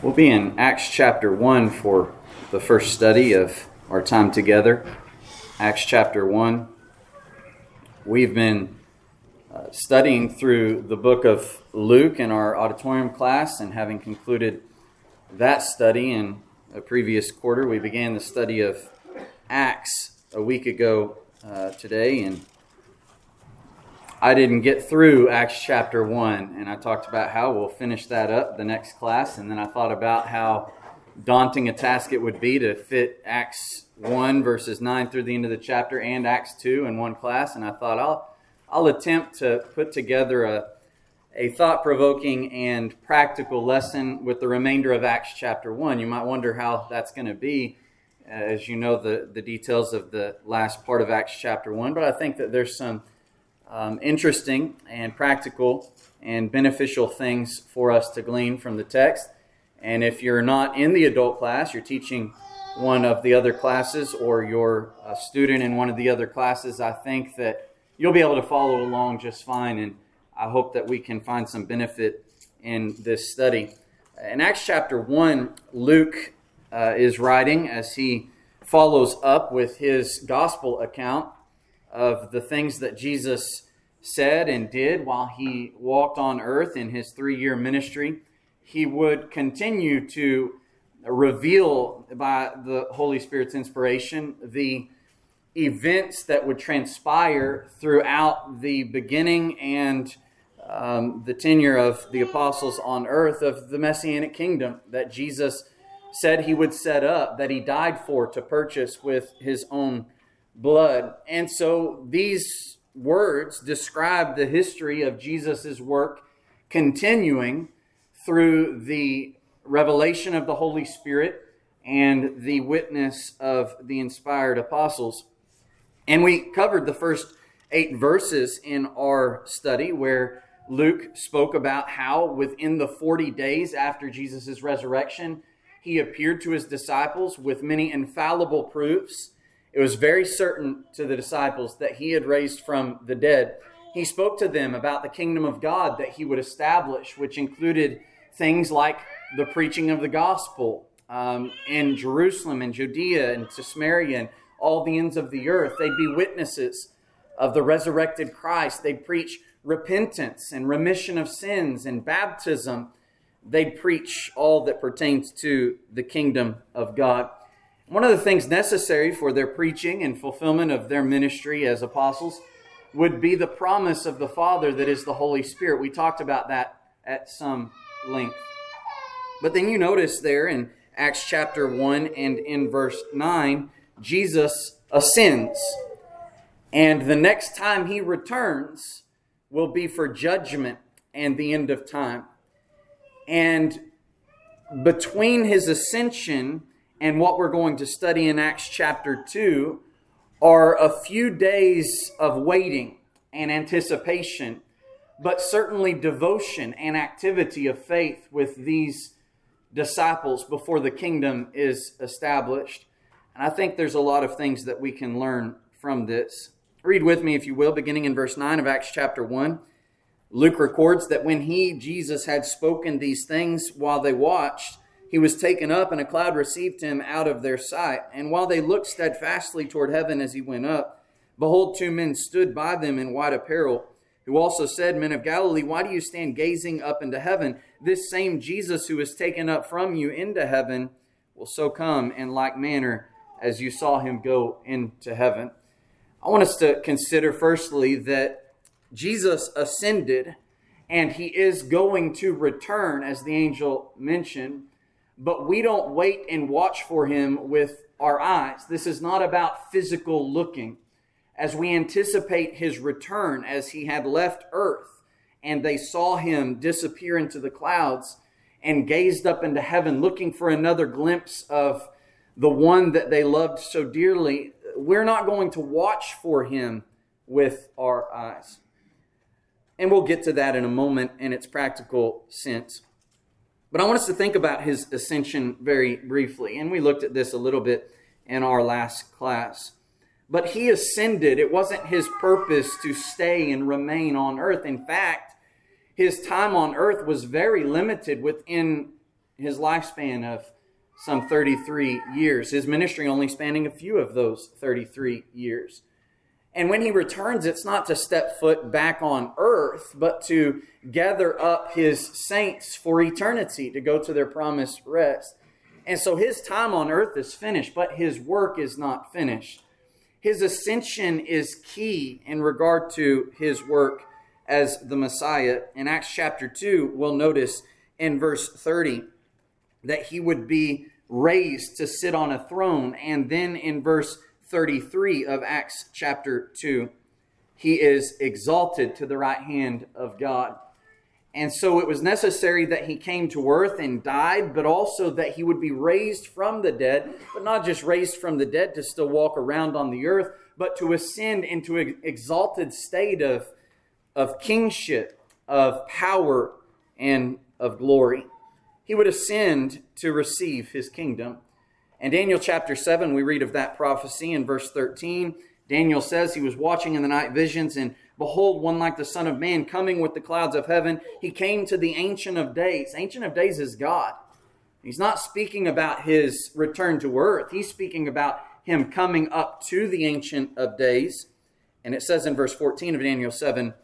We'll be in Acts chapter 1 for the first study of our time together. Acts chapter 1. We've been uh, studying through the book of Luke in our auditorium class, and having concluded that study in a previous quarter, we began the study of Acts a week ago uh, today. And I didn't get through Acts chapter 1, and I talked about how we'll finish that up the next class. And then I thought about how daunting a task it would be to fit Acts 1, verses 9 through the end of the chapter, and Acts 2 in one class. And I thought I'll, I'll attempt to put together a, a thought provoking and practical lesson with the remainder of Acts chapter 1. You might wonder how that's going to be as you know the, the details of the last part of Acts chapter 1, but I think that there's some um, interesting and practical and beneficial things for us to glean from the text. And if you're not in the adult class, you're teaching one of the other classes, or you're a student in one of the other classes, I think that you'll be able to follow along just fine. And I hope that we can find some benefit in this study. In Acts chapter 1, Luke uh, is writing as he follows up with his gospel account of the things that Jesus said and did while he walked on earth in his three year ministry. He would continue to reveal by the Holy Spirit's inspiration the events that would transpire throughout the beginning and um, the tenure of the apostles on earth of the messianic kingdom that Jesus said he would set up, that he died for to purchase with his own blood. And so these words describe the history of Jesus' work continuing through the revelation of the Holy Spirit and the witness of the inspired apostles. And we covered the first eight verses in our study where Luke spoke about how within the 40 days after Jesus' resurrection, he appeared to his disciples with many infallible proofs it was very certain to the disciples that he had raised from the dead. He spoke to them about the kingdom of God that he would establish, which included things like the preaching of the gospel um, in Jerusalem and Judea and to Samaria and all the ends of the earth. They'd be witnesses of the resurrected Christ. They'd preach repentance and remission of sins and baptism. They'd preach all that pertains to the kingdom of God. One of the things necessary for their preaching and fulfillment of their ministry as apostles would be the promise of the Father that is the Holy Spirit. We talked about that at some length. But then you notice there in Acts chapter 1 and in verse 9, Jesus ascends. And the next time he returns will be for judgment and the end of time. And between his ascension and what we're going to study in Acts chapter 2 are a few days of waiting and anticipation, but certainly devotion and activity of faith with these disciples before the kingdom is established. And I think there's a lot of things that we can learn from this. Read with me, if you will, beginning in verse 9 of Acts chapter 1. Luke records that when he, Jesus, had spoken these things while they watched, he was taken up, and a cloud received him out of their sight. And while they looked steadfastly toward heaven as he went up, behold, two men stood by them in white apparel, who also said, Men of Galilee, why do you stand gazing up into heaven? This same Jesus who was taken up from you into heaven will so come in like manner as you saw him go into heaven. I want us to consider, firstly, that Jesus ascended and he is going to return, as the angel mentioned but we don't wait and watch for him with our eyes. This is not about physical looking. As we anticipate his return, as he had left earth and they saw him disappear into the clouds and gazed up into heaven, looking for another glimpse of the one that they loved so dearly, we're not going to watch for him with our eyes. And we'll get to that in a moment in its practical sense. But I want us to think about his ascension very briefly. And we looked at this a little bit in our last class. But he ascended. It wasn't his purpose to stay and remain on earth. In fact, his time on earth was very limited within his lifespan of some 33 years, his ministry only spanning a few of those 33 years. And when he returns, it's not to step foot back on earth, but to gather up his saints for eternity, to go to their promised rest. And so his time on earth is finished, but his work is not finished. His ascension is key in regard to his work as the Messiah. In Acts chapter 2, we'll notice in verse 30 that he would be raised to sit on a throne. And then in verse 33 of Acts chapter 2, he is exalted to the right hand of God. And so it was necessary that he came to earth and died, but also that he would be raised from the dead, but not just raised from the dead to still walk around on the earth, but to ascend into an exalted state of, of kingship, of power, and of glory. He would ascend to receive his kingdom. In Daniel chapter 7, we read of that prophecy in verse 13. Daniel says he was watching in the night visions, and behold, one like the Son of Man coming with the clouds of heaven. He came to the Ancient of Days. Ancient of Days is God. He's not speaking about his return to earth, he's speaking about him coming up to the Ancient of Days. And it says in verse 14 of Daniel 7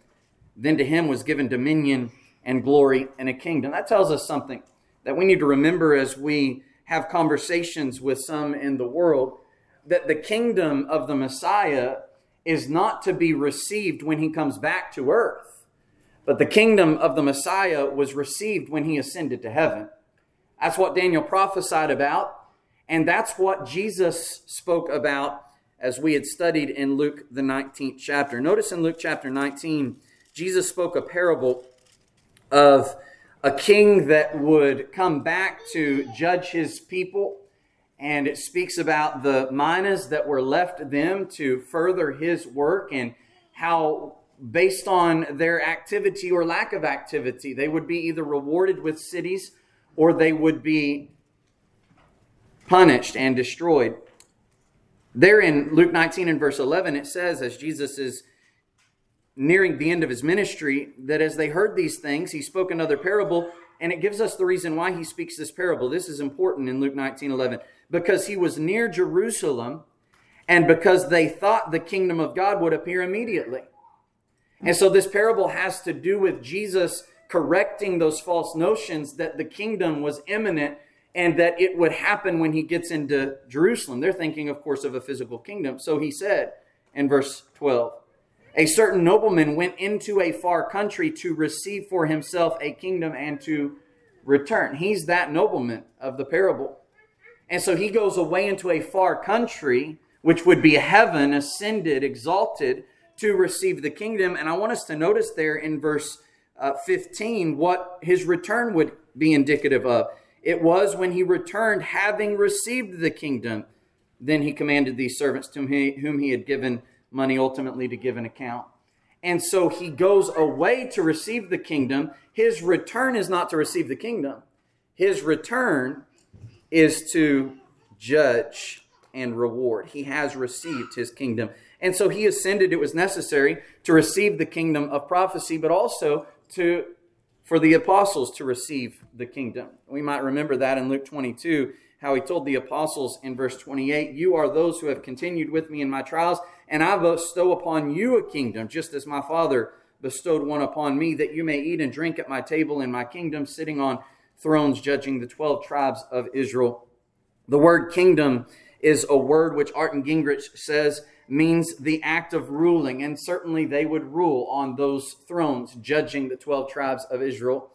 Then to him was given dominion and glory and a kingdom. That tells us something that we need to remember as we have conversations with some in the world that the kingdom of the Messiah is not to be received when he comes back to earth, but the kingdom of the Messiah was received when he ascended to heaven. That's what Daniel prophesied about, and that's what Jesus spoke about as we had studied in Luke, the 19th chapter. Notice in Luke chapter 19, Jesus spoke a parable of a king that would come back to judge his people. And it speaks about the minas that were left them to further his work and how, based on their activity or lack of activity, they would be either rewarded with cities or they would be punished and destroyed. There in Luke 19 and verse 11, it says, as Jesus is nearing the end of his ministry that as they heard these things, he spoke another parable, and it gives us the reason why he speaks this parable. This is important in Luke 19 11. Because he was near Jerusalem, and because they thought the kingdom of God would appear immediately. And so this parable has to do with Jesus correcting those false notions that the kingdom was imminent and that it would happen when he gets into Jerusalem. They're thinking, of course, of a physical kingdom. So he said in verse 12, a certain nobleman went into a far country to receive for himself a kingdom and to return. He's that nobleman of the parable. And so he goes away into a far country, which would be heaven, ascended, exalted, to receive the kingdom. And I want us to notice there in verse uh, 15 what his return would be indicative of. It was when he returned, having received the kingdom, then he commanded these servants to whom he had given money ultimately to give an account. And so he goes away to receive the kingdom. His return is not to receive the kingdom, his return is to judge and reward. He has received his kingdom. And so he ascended. It was necessary to receive the kingdom of prophecy, but also to for the apostles to receive the kingdom. We might remember that in Luke 22 how he told the apostles in verse 28 You are those who have continued with me in my trials, and I bestow upon you a kingdom, just as my Father bestowed one upon me, that you may eat and drink at my table in my kingdom, sitting on thrones, judging the 12 tribes of Israel. The word kingdom is a word which Arndt Gingrich says means the act of ruling, and certainly they would rule on those thrones, judging the 12 tribes of Israel.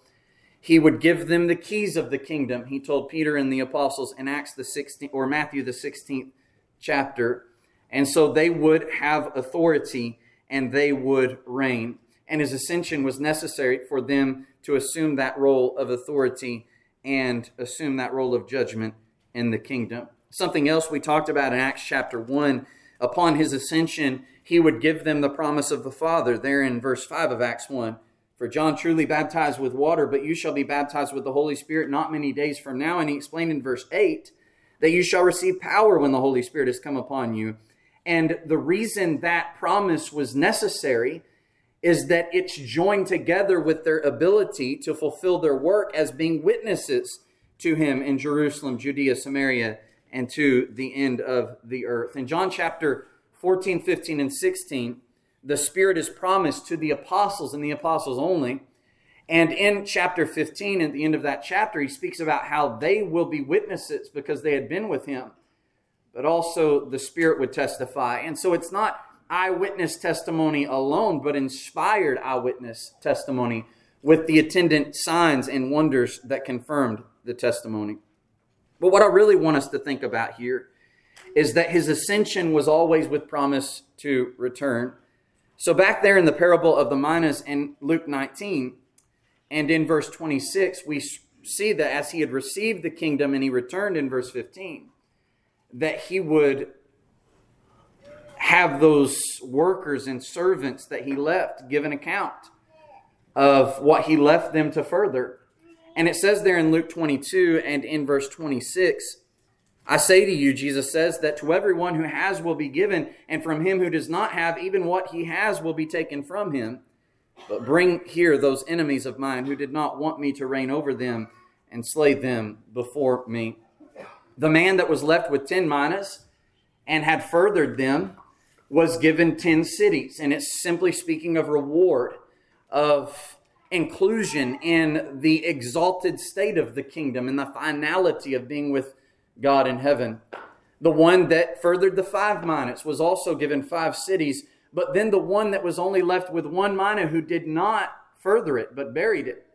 He would give them the keys of the kingdom. He told Peter and the apostles in Acts the 16th or Matthew the 16th chapter. And so they would have authority and they would reign. And his ascension was necessary for them to assume that role of authority and assume that role of judgment in the kingdom. Something else we talked about in Acts chapter 1 upon his ascension, he would give them the promise of the Father there in verse 5 of Acts 1. For John truly baptized with water, but you shall be baptized with the Holy Spirit not many days from now. And he explained in verse 8 that you shall receive power when the Holy Spirit has come upon you. And the reason that promise was necessary is that it's joined together with their ability to fulfill their work as being witnesses to him in Jerusalem, Judea, Samaria, and to the end of the earth. In John chapter 14, 15, and 16, the Spirit is promised to the apostles and the apostles only. And in chapter 15, at the end of that chapter, he speaks about how they will be witnesses because they had been with him, but also the Spirit would testify. And so it's not eyewitness testimony alone, but inspired eyewitness testimony with the attendant signs and wonders that confirmed the testimony. But what I really want us to think about here is that his ascension was always with promise to return. So, back there in the parable of the minas in Luke 19 and in verse 26, we see that as he had received the kingdom and he returned in verse 15, that he would have those workers and servants that he left give an account of what he left them to further. And it says there in Luke 22 and in verse 26, I say to you, Jesus says, that to everyone who has will be given, and from him who does not have, even what he has will be taken from him. But bring here those enemies of mine who did not want me to reign over them and slay them before me. The man that was left with ten minas and had furthered them was given 10 cities. And it's simply speaking of reward, of inclusion in the exalted state of the kingdom and the finality of being with God in heaven. The one that furthered the five minas was also given five cities, but then the one that was only left with one mina who did not further it but buried it,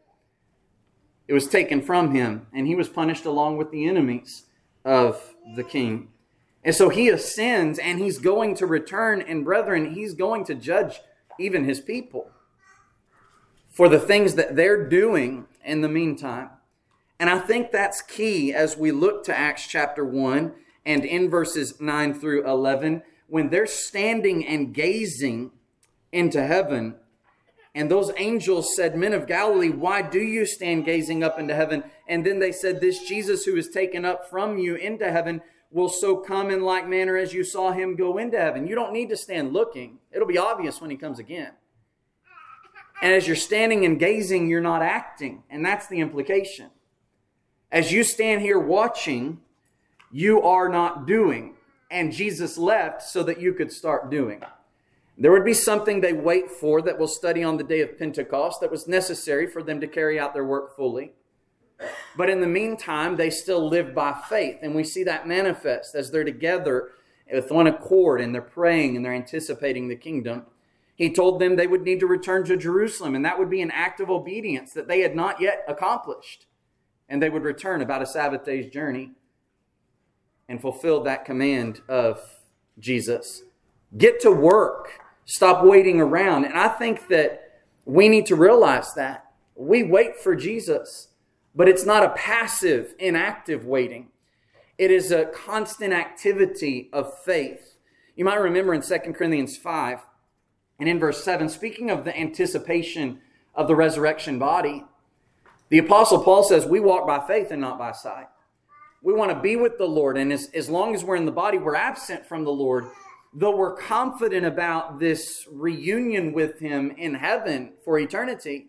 it was taken from him, and he was punished along with the enemies of the king. And so he ascends and he's going to return, and brethren, he's going to judge even his people for the things that they're doing in the meantime. And I think that's key as we look to Acts chapter 1 and in verses 9 through 11, when they're standing and gazing into heaven. And those angels said, Men of Galilee, why do you stand gazing up into heaven? And then they said, This Jesus who is taken up from you into heaven will so come in like manner as you saw him go into heaven. You don't need to stand looking, it'll be obvious when he comes again. And as you're standing and gazing, you're not acting. And that's the implication. As you stand here watching, you are not doing. And Jesus left so that you could start doing. There would be something they wait for that we'll study on the day of Pentecost that was necessary for them to carry out their work fully. But in the meantime, they still live by faith. And we see that manifest as they're together with one accord and they're praying and they're anticipating the kingdom. He told them they would need to return to Jerusalem, and that would be an act of obedience that they had not yet accomplished. And they would return about a Sabbath day's journey and fulfill that command of Jesus. Get to work. Stop waiting around. And I think that we need to realize that. We wait for Jesus, but it's not a passive, inactive waiting. It is a constant activity of faith. You might remember in 2 Corinthians 5, and in verse 7, speaking of the anticipation of the resurrection body, the Apostle Paul says, We walk by faith and not by sight. We want to be with the Lord, and as, as long as we're in the body, we're absent from the Lord, though we're confident about this reunion with Him in heaven for eternity.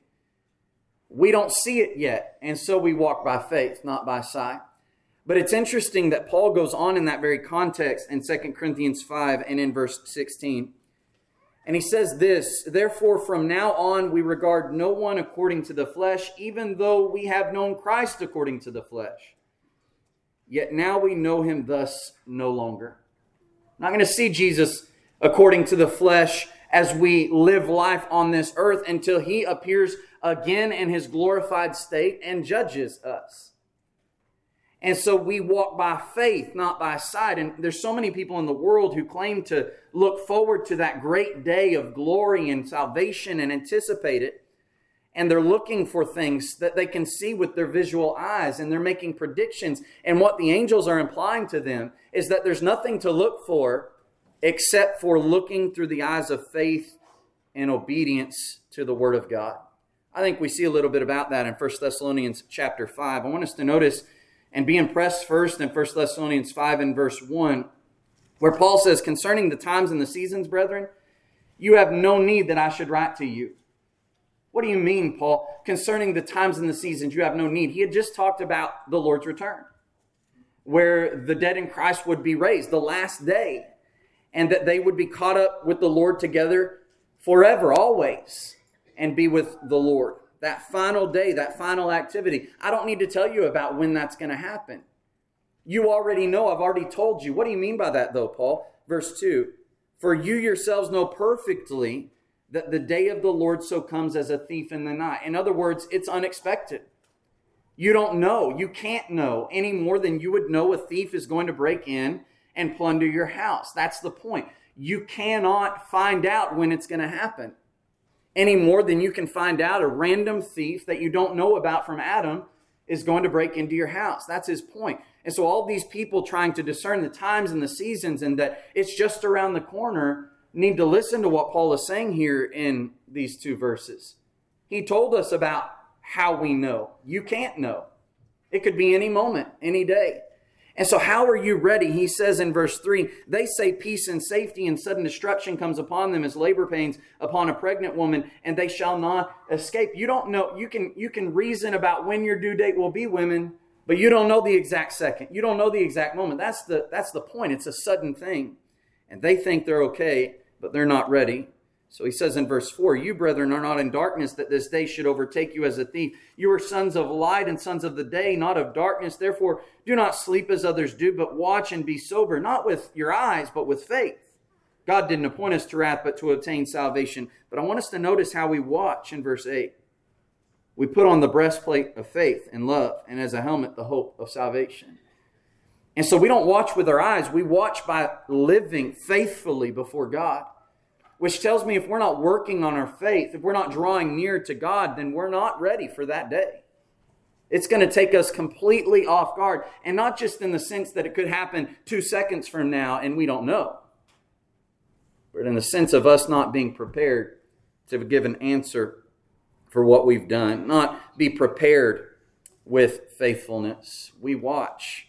We don't see it yet, and so we walk by faith, not by sight. But it's interesting that Paul goes on in that very context in 2 Corinthians 5 and in verse 16. And he says this Therefore, from now on, we regard no one according to the flesh, even though we have known Christ according to the flesh. Yet now we know him thus no longer. I'm not going to see Jesus according to the flesh as we live life on this earth until he appears again in his glorified state and judges us. And so we walk by faith, not by sight. And there's so many people in the world who claim to look forward to that great day of glory and salvation and anticipate it. And they're looking for things that they can see with their visual eyes and they're making predictions. And what the angels are implying to them is that there's nothing to look for except for looking through the eyes of faith and obedience to the Word of God. I think we see a little bit about that in 1 Thessalonians chapter 5. I want us to notice and be impressed first in 1 Thessalonians 5 and verse 1, where Paul says, Concerning the times and the seasons, brethren, you have no need that I should write to you. What do you mean, Paul? Concerning the times and the seasons, you have no need. He had just talked about the Lord's return, where the dead in Christ would be raised, the last day, and that they would be caught up with the Lord together forever, always, and be with the Lord. That final day, that final activity. I don't need to tell you about when that's going to happen. You already know, I've already told you. What do you mean by that, though, Paul? Verse 2 For you yourselves know perfectly that the day of the Lord so comes as a thief in the night. In other words, it's unexpected. You don't know. You can't know any more than you would know a thief is going to break in and plunder your house. That's the point. You cannot find out when it's going to happen any more than you can find out a random thief that you don't know about from Adam is going to break into your house. That's his point. And so, all these people trying to discern the times and the seasons and that it's just around the corner need to listen to what Paul is saying here in these two verses. He told us about how we know. You can't know. It could be any moment, any day. And so, how are you ready? He says in verse 3 they say peace and safety, and sudden destruction comes upon them as labor pains upon a pregnant woman, and they shall not escape. You don't know. You can, you can reason about when your due date will be, women, but you don't know the exact second. You don't know the exact moment. That's the, that's the point. It's a sudden thing. And they think they're okay, but they're not ready. So he says in verse 4 You, brethren, are not in darkness that this day should overtake you as a thief. You are sons of light and sons of the day, not of darkness. Therefore, do not sleep as others do, but watch and be sober, not with your eyes, but with faith. God didn't appoint us to wrath, but to obtain salvation. But I want us to notice how we watch in verse 8. We put on the breastplate of faith and love, and as a helmet, the hope of salvation. And so we don't watch with our eyes, we watch by living faithfully before God which tells me if we're not working on our faith, if we're not drawing near to God, then we're not ready for that day. It's going to take us completely off guard. And not just in the sense that it could happen two seconds from now and we don't know, but in the sense of us not being prepared to give an answer for what we've done, not be prepared with faithfulness. We watch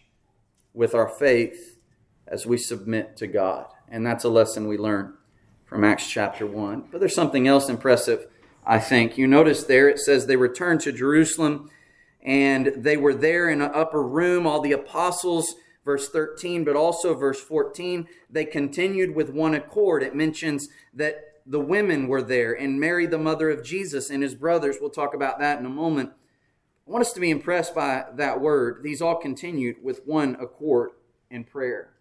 with our faith as we submit to God. And that's a lesson we learn from Acts chapter 1. But there's something else impressive, I think. You notice there it says they returned to Jerusalem and they were there in an upper room, all the apostles, verse 13, but also verse 14. They continued with one accord. It mentions that the women were there and Mary, the mother of Jesus, and his brothers. We'll talk about that in a moment. I want us to be impressed by that word. These all continued with one accord in prayer.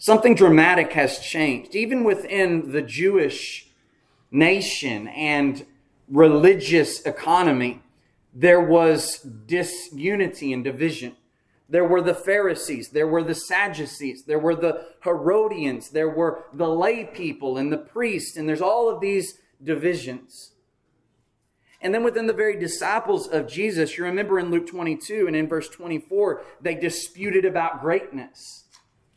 Something dramatic has changed, even within the Jewish nation and religious economy. There was disunity and division. There were the Pharisees, there were the Sadducees, there were the Herodians, there were the lay people and the priests, and there's all of these divisions. And then within the very disciples of Jesus, you remember in Luke 22 and in verse 24, they disputed about greatness.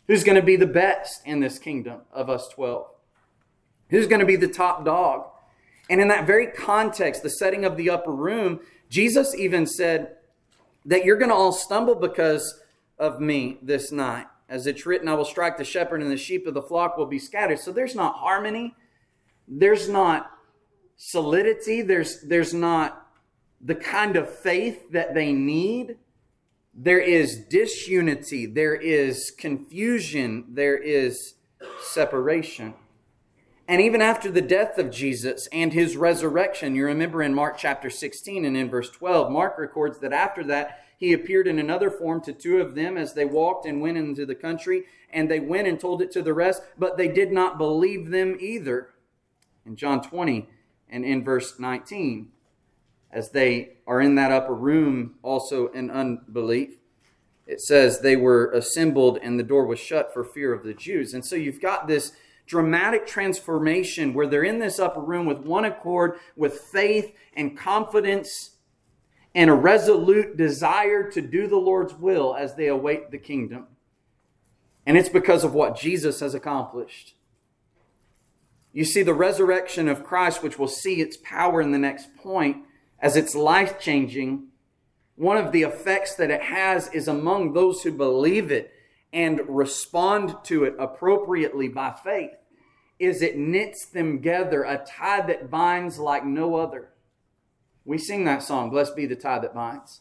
Who's going to be the best in this kingdom of us 12? Who's going to be the top dog? And in that very context, the setting of the upper room, Jesus even said that you're going to all stumble because of me this night. As it's written, I will strike the shepherd, and the sheep of the flock will be scattered. So there's not harmony, there's not solidity, there's, there's not the kind of faith that they need there is disunity, there is confusion, there is separation. And even after the death of Jesus and his resurrection, you remember in Mark chapter 16 and in verse 12, Mark records that after that, he appeared in another form to two of them as they walked and went into the country, and they went and told it to the rest, but they did not believe them either. In John 20 and in verse 19 as they are in that upper room, also in unbelief. It says they were assembled and the door was shut for fear of the Jews. And so you've got this dramatic transformation where they're in this upper room with one accord, with faith and confidence and a resolute desire to do the Lord's will as they await the kingdom. And it's because of what Jesus has accomplished. You see, the resurrection of Christ, which will see its power in the next point, as it's life changing, one of the effects that it has is among those who believe it and respond to it appropriately by faith is it knits them together a tie that binds like no other We sing that song, Blessed be the tie that binds.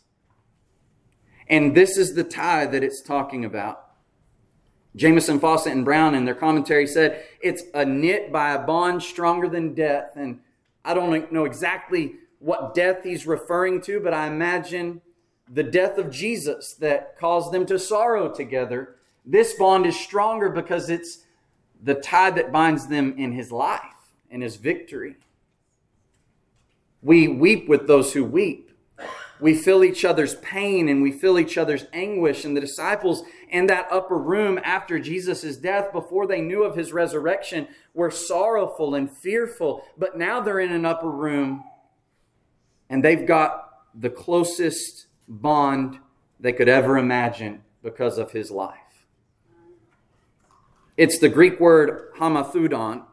And this is the tie that it's talking about. Jamieson Fausset, and Brown in their commentary said it's a knit by a bond stronger than death. And I don't know exactly what death he's referring to, but I imagine the death of Jesus that caused them to sorrow together. This bond is stronger because it's the tie that binds them in his life, and his victory. We weep with those who weep. We feel each other's pain and we feel each other's anguish. And the disciples in that upper room after Jesus' death, before they knew of his resurrection, were sorrowful and fearful. But now they're in an upper room and they've got the closest bond they could ever imagine because of his life. It's the Greek word homothumadon.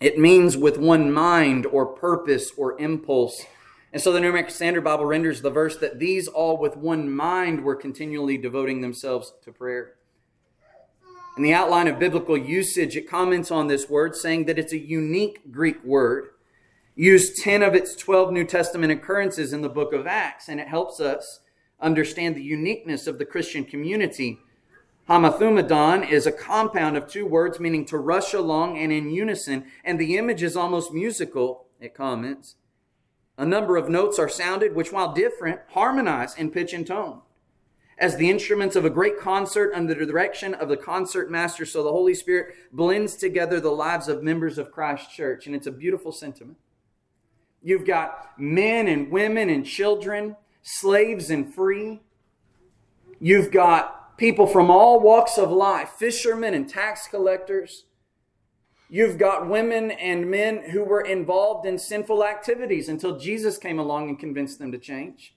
It means with one mind or purpose or impulse. And so the New American Standard Bible renders the verse that these all with one mind were continually devoting themselves to prayer. In the outline of biblical usage, it comments on this word, saying that it's a unique Greek word. Used 10 of its 12 New Testament occurrences in the book of Acts, and it helps us understand the uniqueness of the Christian community Homothumadon is a compound of two words meaning to rush along and in unison, and the image is almost musical, it comments. A number of notes are sounded, which, while different, harmonize in pitch and tone. As the instruments of a great concert under the direction of the concert master, so the Holy Spirit blends together the lives of members of Christ's Church, and it's a beautiful sentiment. You've got men and women and children, slaves and free. You've got people from all walks of life, fishermen and tax collectors. You've got women and men who were involved in sinful activities until Jesus came along and convinced them to change.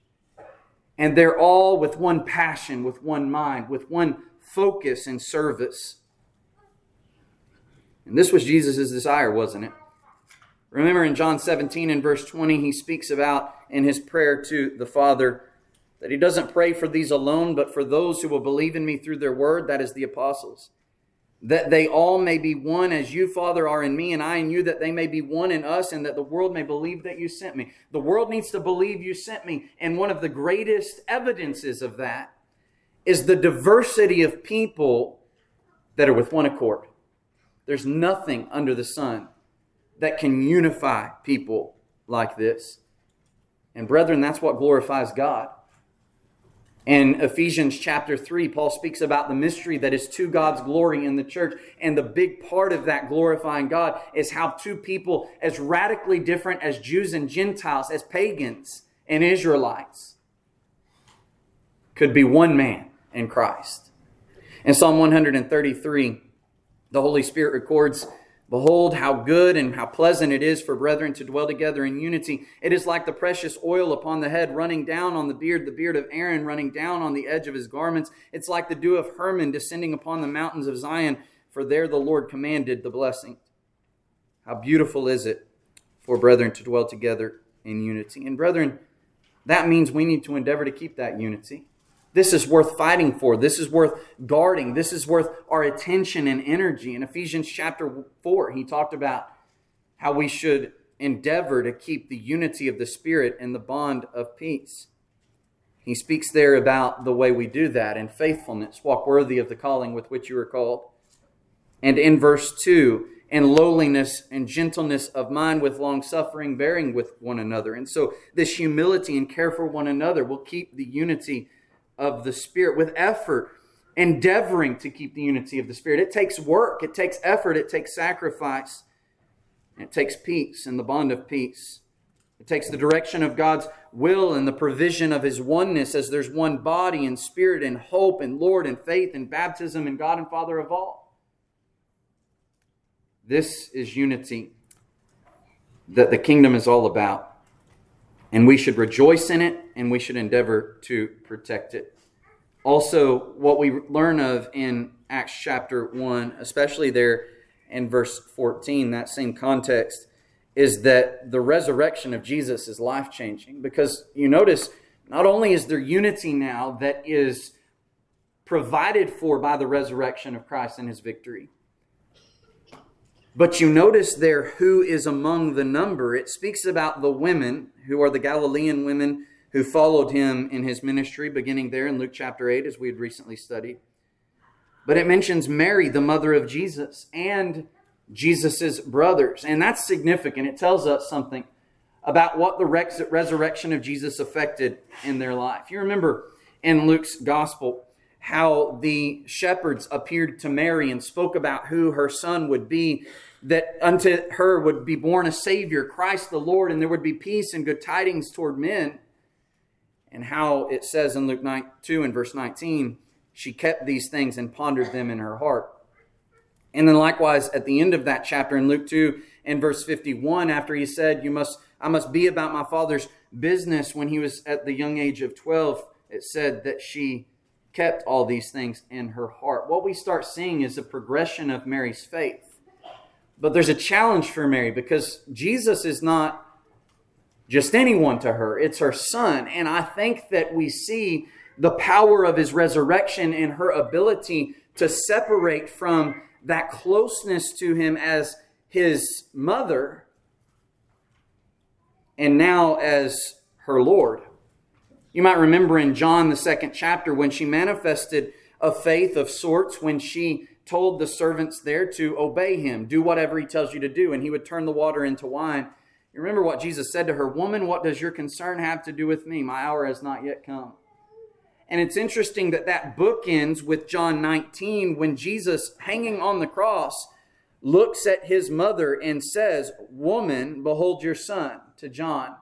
And they're all with one passion, with one mind, with one focus and service. And this was Jesus' desire, wasn't it? Remember in John 17 and verse 20, he speaks about in his prayer to the Father that he doesn't pray for these alone, but for those who will believe in me through their word, that is the apostles. That they all may be one as you, Father, are in me and I in you, that they may be one in us, and that the world may believe that you sent me. The world needs to believe you sent me. And one of the greatest evidences of that is the diversity of people that are with one accord. There's nothing under the sun that can unify people like this. And brethren, that's what glorifies God. In Ephesians chapter 3, Paul speaks about the mystery that is to God's glory in the church. And the big part of that glorifying God is how two people, as radically different as Jews and Gentiles, as pagans and Israelites, could be one man in Christ. In Psalm 133, the Holy Spirit records Behold, how good and how pleasant it is for brethren to dwell together in unity. It is like the precious oil upon the head running down on the beard, the beard of Aaron running down on the edge of his garments. It's like the dew of Hermon descending upon the mountains of Zion, for there the Lord commanded the blessing. How beautiful is it for brethren to dwell together in unity. And brethren, that means we need to endeavor to keep that unity. This is worth fighting for. This is worth guarding. This is worth our attention and energy. In Ephesians chapter 4, he talked about how we should endeavor to keep the unity of the Spirit and the bond of peace. He speaks there about the way we do that in faithfulness, walk worthy of the calling with which you are called. And in verse 2, and lowliness and gentleness of mind with long suffering, bearing with one another. And so, this humility and care for one another will keep the unity of the Spirit with effort, endeavoring to keep the unity of the Spirit. It takes work, it takes effort, it takes sacrifice, it takes peace and the bond of peace. It takes the direction of God's will and the provision of His oneness as there's one body and spirit and hope and Lord and faith and baptism and God and Father of all. This is unity that the kingdom is all about. And we should rejoice in it and we should endeavor to protect it. Also, what we learn of in Acts chapter 1, especially there in verse 14, that same context, is that the resurrection of Jesus is life changing. Because you notice, not only is there unity now that is provided for by the resurrection of Christ and his victory, But you notice there who is among the number. It speaks about the women who are the Galilean women who followed him in his ministry, beginning there in Luke chapter 8, as we had recently studied. But it mentions Mary, the mother of Jesus, and Jesus' brothers. And that's significant. It tells us something about what the resurrection of Jesus affected in their life. You remember in Luke's gospel how the shepherds appeared to Mary and spoke about who her son would be, that unto her would be born a Savior, Christ the Lord, and there would be peace and good tidings toward men and how it says in Luke 9, 2 and verse 19, she kept these things and pondered them in her heart. And then likewise at the end of that chapter in Luke 2 and verse 51, after he said, You must I must be about my father's business when he was at the young age of 12, it said that she kept all these things in her heart. What we start seeing is a progression of Mary's faith. But there's a challenge for Mary because Jesus is not just anyone to her. It's her son. And I think that we see the power of his resurrection and her ability to separate from that closeness to him as his mother and now as her Lord. You might remember in John, the second chapter, when she manifested a faith of sorts, when she told the servants there to obey him, do whatever he tells you to do, and he would turn the water into wine. You remember what Jesus said to her Woman, what does your concern have to do with me? My hour has not yet come. And it's interesting that that book ends with John 19 when Jesus, hanging on the cross, looks at his mother and says, Woman, behold your son, to John,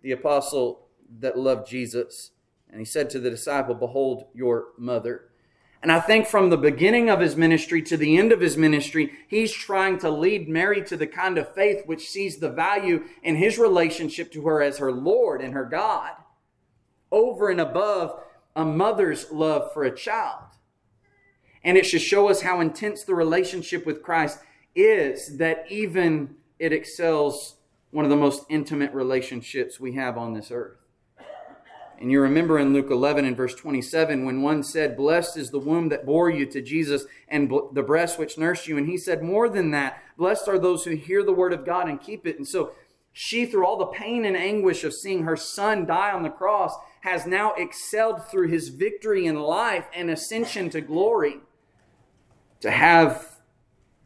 the apostle that loved Jesus. And he said to the disciple, Behold your mother. And I think from the beginning of his ministry to the end of his ministry, he's trying to lead Mary to the kind of faith which sees the value in his relationship to her as her Lord and her God, over and above a mother's love for a child. And it should show us how intense the relationship with Christ is that even it excels one of the most intimate relationships we have on this earth. And you remember in Luke 11 and verse 27 when one said, Blessed is the womb that bore you to Jesus and the breast which nursed you. And he said, More than that, blessed are those who hear the word of God and keep it. And so she, through all the pain and anguish of seeing her son die on the cross, has now excelled through his victory in life and ascension to glory to have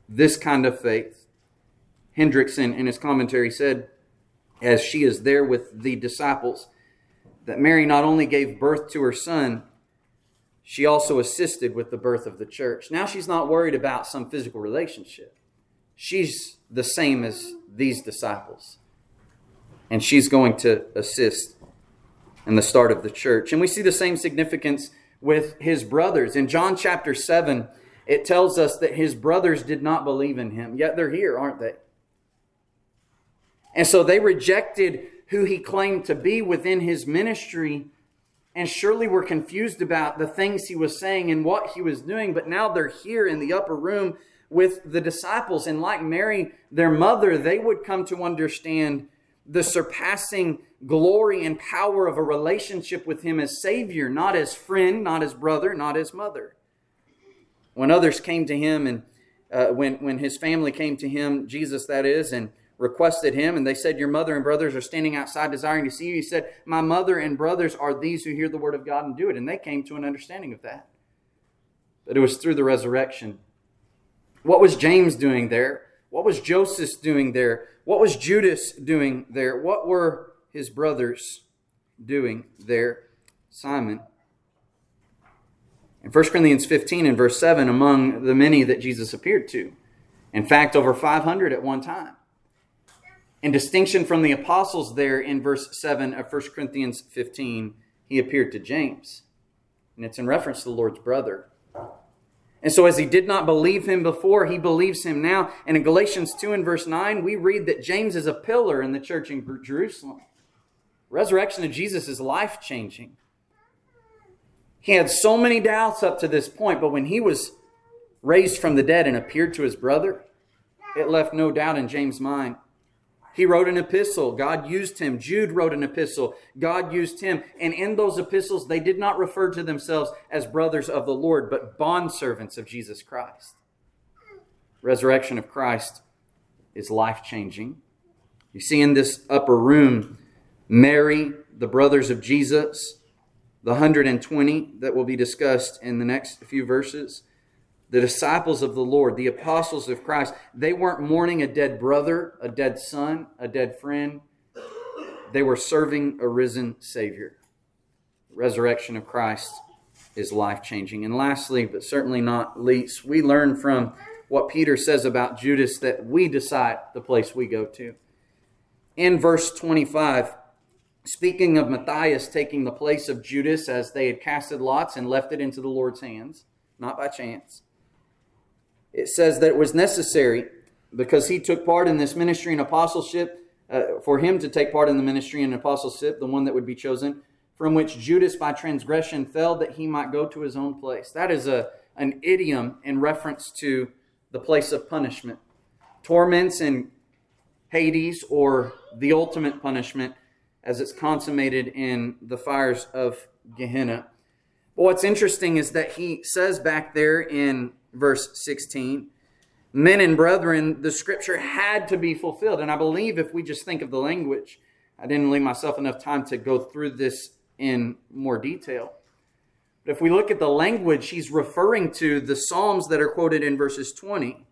this kind of faith. Hendriksen in his commentary, said, as she is there with the disciples, that Mary not only gave birth to her son, she also assisted with the birth of the church. Now she's not worried about some physical relationship. She's the same as these disciples. And she's going to assist in the start of the church. And we see the same significance with his brothers. In John chapter 7, it tells us that his brothers did not believe in him, yet they're here, aren't they? And so they rejected who he claimed to be within his ministry and surely were confused about the things he was saying and what he was doing. But now they're here in the upper room with the disciples. And like Mary, their mother, they would come to understand the surpassing glory and power of a relationship with him as Savior, not as friend, not as brother, not as mother. When others came to him and uh, when, when his family came to him, Jesus that is, and requested him, and they said, Your mother and brothers are standing outside desiring to see you. He said, My mother and brothers are these who hear the word of God and do it. And they came to an understanding of that. But it was through the resurrection. What was James doing there? What was Joseph doing there? What was Judas doing there? What were his brothers doing there? Simon. In 1 Corinthians 15 and verse 7, among the many that Jesus appeared to. In fact, over 500 at one time. In distinction from the apostles, there in verse 7 of 1 Corinthians 15, he appeared to James. And it's in reference to the Lord's brother. And so, as he did not believe him before, he believes him now. And in Galatians 2 and verse 9, we read that James is a pillar in the church in Jerusalem. Resurrection of Jesus is life changing. He had so many doubts up to this point, but when he was raised from the dead and appeared to his brother, it left no doubt in James' mind he wrote an epistle. God used him. Jude wrote an epistle. God used him. And in those epistles, they did not refer to themselves as brothers of the Lord, but bondservants of Jesus Christ. Resurrection of Christ is life changing. You see in this upper room, Mary, the brothers of Jesus, the 120 that will be discussed in the next few verses, the disciples of the Lord, the apostles of Christ, they weren't mourning a dead brother, a dead son, a dead friend. They were serving a risen Savior. The resurrection of Christ is life changing. And lastly, but certainly not least, we learn from what Peter says about Judas that we decide the place we go to. In verse 25, speaking of Matthias taking the place of Judas as they had casted lots and left it into the Lord's hands, not by chance, it says that it was necessary because he took part in this ministry and apostleship, uh, for him to take part in the ministry and apostleship, the one that would be chosen, from which Judas by transgression fell that he might go to his own place. That is a, an idiom in reference to the place of punishment. Torments in Hades or the ultimate punishment as it's consummated in the fires of Gehenna. But what's interesting is that he says back there in verse 16, men and brethren, the scripture had to be fulfilled. And I believe if we just think of the language, I didn't leave myself enough time to go through this in more detail. But if we look at the language, he's referring to the Psalms that are quoted in verses 20.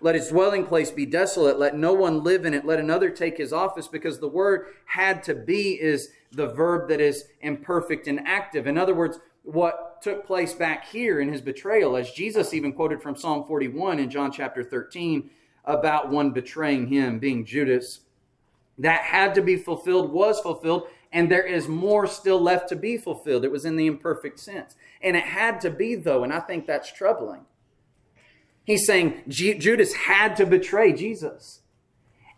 Let his dwelling place be desolate. Let no one live in it. Let another take his office, because the word had to be is the verb that is imperfect and active. In other words, what took place back here in his betrayal, as Jesus even quoted from Psalm 41 in John chapter 13 about one betraying him, being Judas. That had to be fulfilled, was fulfilled, and there is more still left to be fulfilled. It was in the imperfect sense. And it had to be, though, and I think that's troubling. He's saying Judas had to betray Jesus,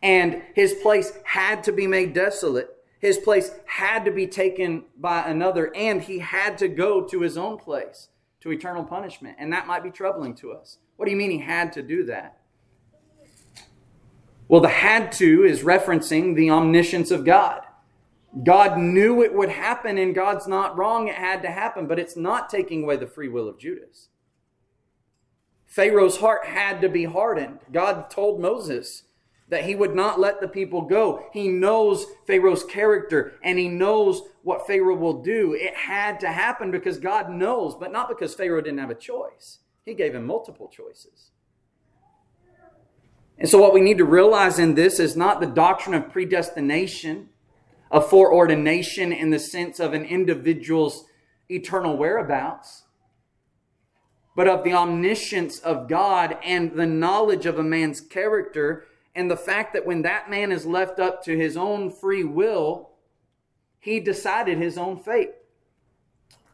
and his place had to be made desolate. His place had to be taken by another, and he had to go to his own place to eternal punishment. And that might be troubling to us. What do you mean he had to do that? Well, the had to is referencing the omniscience of God. God knew it would happen, and God's not wrong. It had to happen, but it's not taking away the free will of Judas. Pharaoh's heart had to be hardened. God told Moses that he would not let the people go. He knows Pharaoh's character and he knows what Pharaoh will do. It had to happen because God knows, but not because Pharaoh didn't have a choice. He gave him multiple choices. And so, what we need to realize in this is not the doctrine of predestination of foreordination in the sense of an individual's eternal whereabouts, but of the omniscience of God and the knowledge of a man's character, and the fact that when that man is left up to his own free will, he decided his own fate.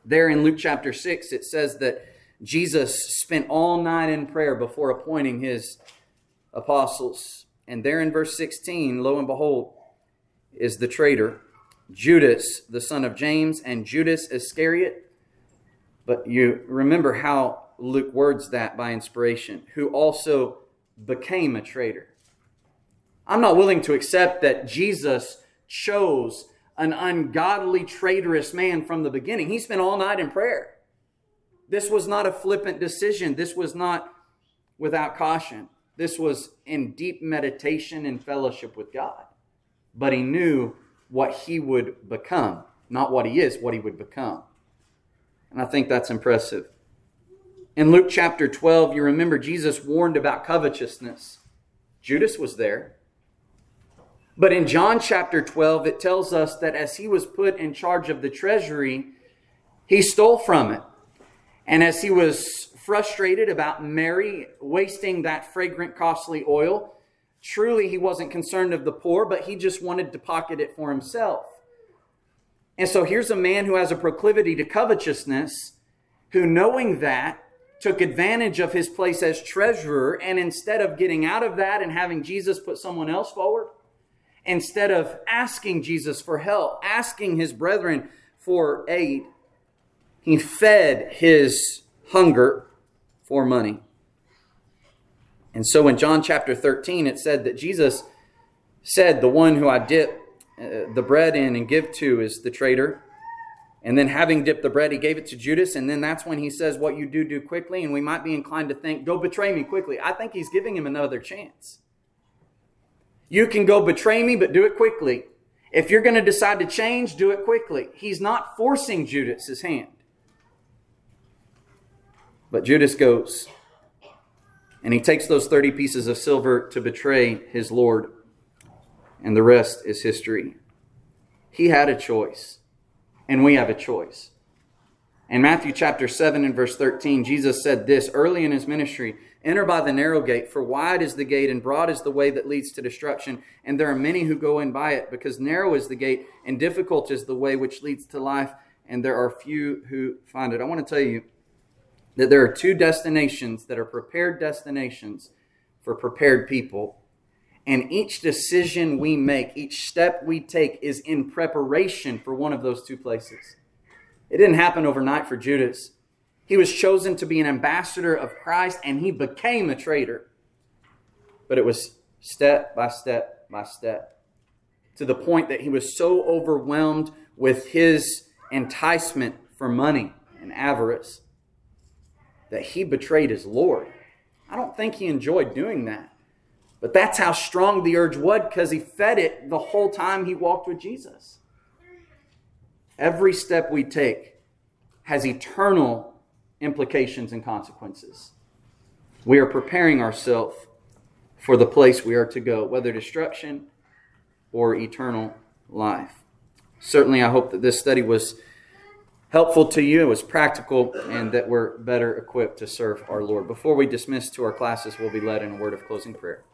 There in Luke chapter 6, it says that Jesus spent all night in prayer before appointing his apostles. And there in verse 16, lo and behold, is the traitor, Judas, the son of James, and Judas Iscariot. But you remember how Luke words that by inspiration, who also became a traitor. I'm not willing to accept that Jesus chose an ungodly, traitorous man from the beginning. He spent all night in prayer. This was not a flippant decision. This was not without caution. This was in deep meditation and fellowship with God but he knew what he would become. Not what he is, what he would become. And I think that's impressive. In Luke chapter 12, you remember Jesus warned about covetousness. Judas was there. But in John chapter 12, it tells us that as he was put in charge of the treasury, he stole from it. And as he was frustrated about Mary wasting that fragrant, costly oil, Truly, he wasn't concerned of the poor, but he just wanted to pocket it for himself. And so here's a man who has a proclivity to covetousness, who, knowing that, took advantage of his place as treasurer, and instead of getting out of that and having Jesus put someone else forward, instead of asking Jesus for help, asking his brethren for aid, he fed his hunger for money. And so in John chapter 13, it said that Jesus said, The one who I dip uh, the bread in and give to is the traitor. And then, having dipped the bread, he gave it to Judas. And then that's when he says, What you do, do quickly. And we might be inclined to think, Go betray me quickly. I think he's giving him another chance. You can go betray me, but do it quickly. If you're going to decide to change, do it quickly. He's not forcing Judas's hand. But Judas goes, and he takes those 30 pieces of silver to betray his Lord, and the rest is history. He had a choice, and we have a choice. In Matthew chapter 7 and verse 13, Jesus said this early in his ministry Enter by the narrow gate, for wide is the gate and broad is the way that leads to destruction, and there are many who go in by it, because narrow is the gate and difficult is the way which leads to life, and there are few who find it. I want to tell you that there are two destinations that are prepared destinations for prepared people. And each decision we make, each step we take, is in preparation for one of those two places. It didn't happen overnight for Judas. He was chosen to be an ambassador of Christ and he became a traitor. But it was step by step by step to the point that he was so overwhelmed with his enticement for money and avarice that he betrayed his Lord. I don't think he enjoyed doing that. But that's how strong the urge was because he fed it the whole time he walked with Jesus. Every step we take has eternal implications and consequences. We are preparing ourselves for the place we are to go, whether destruction or eternal life. Certainly, I hope that this study was helpful to you, it was practical, and that we're better equipped to serve our Lord. Before we dismiss to our classes, we'll be led in a word of closing prayer.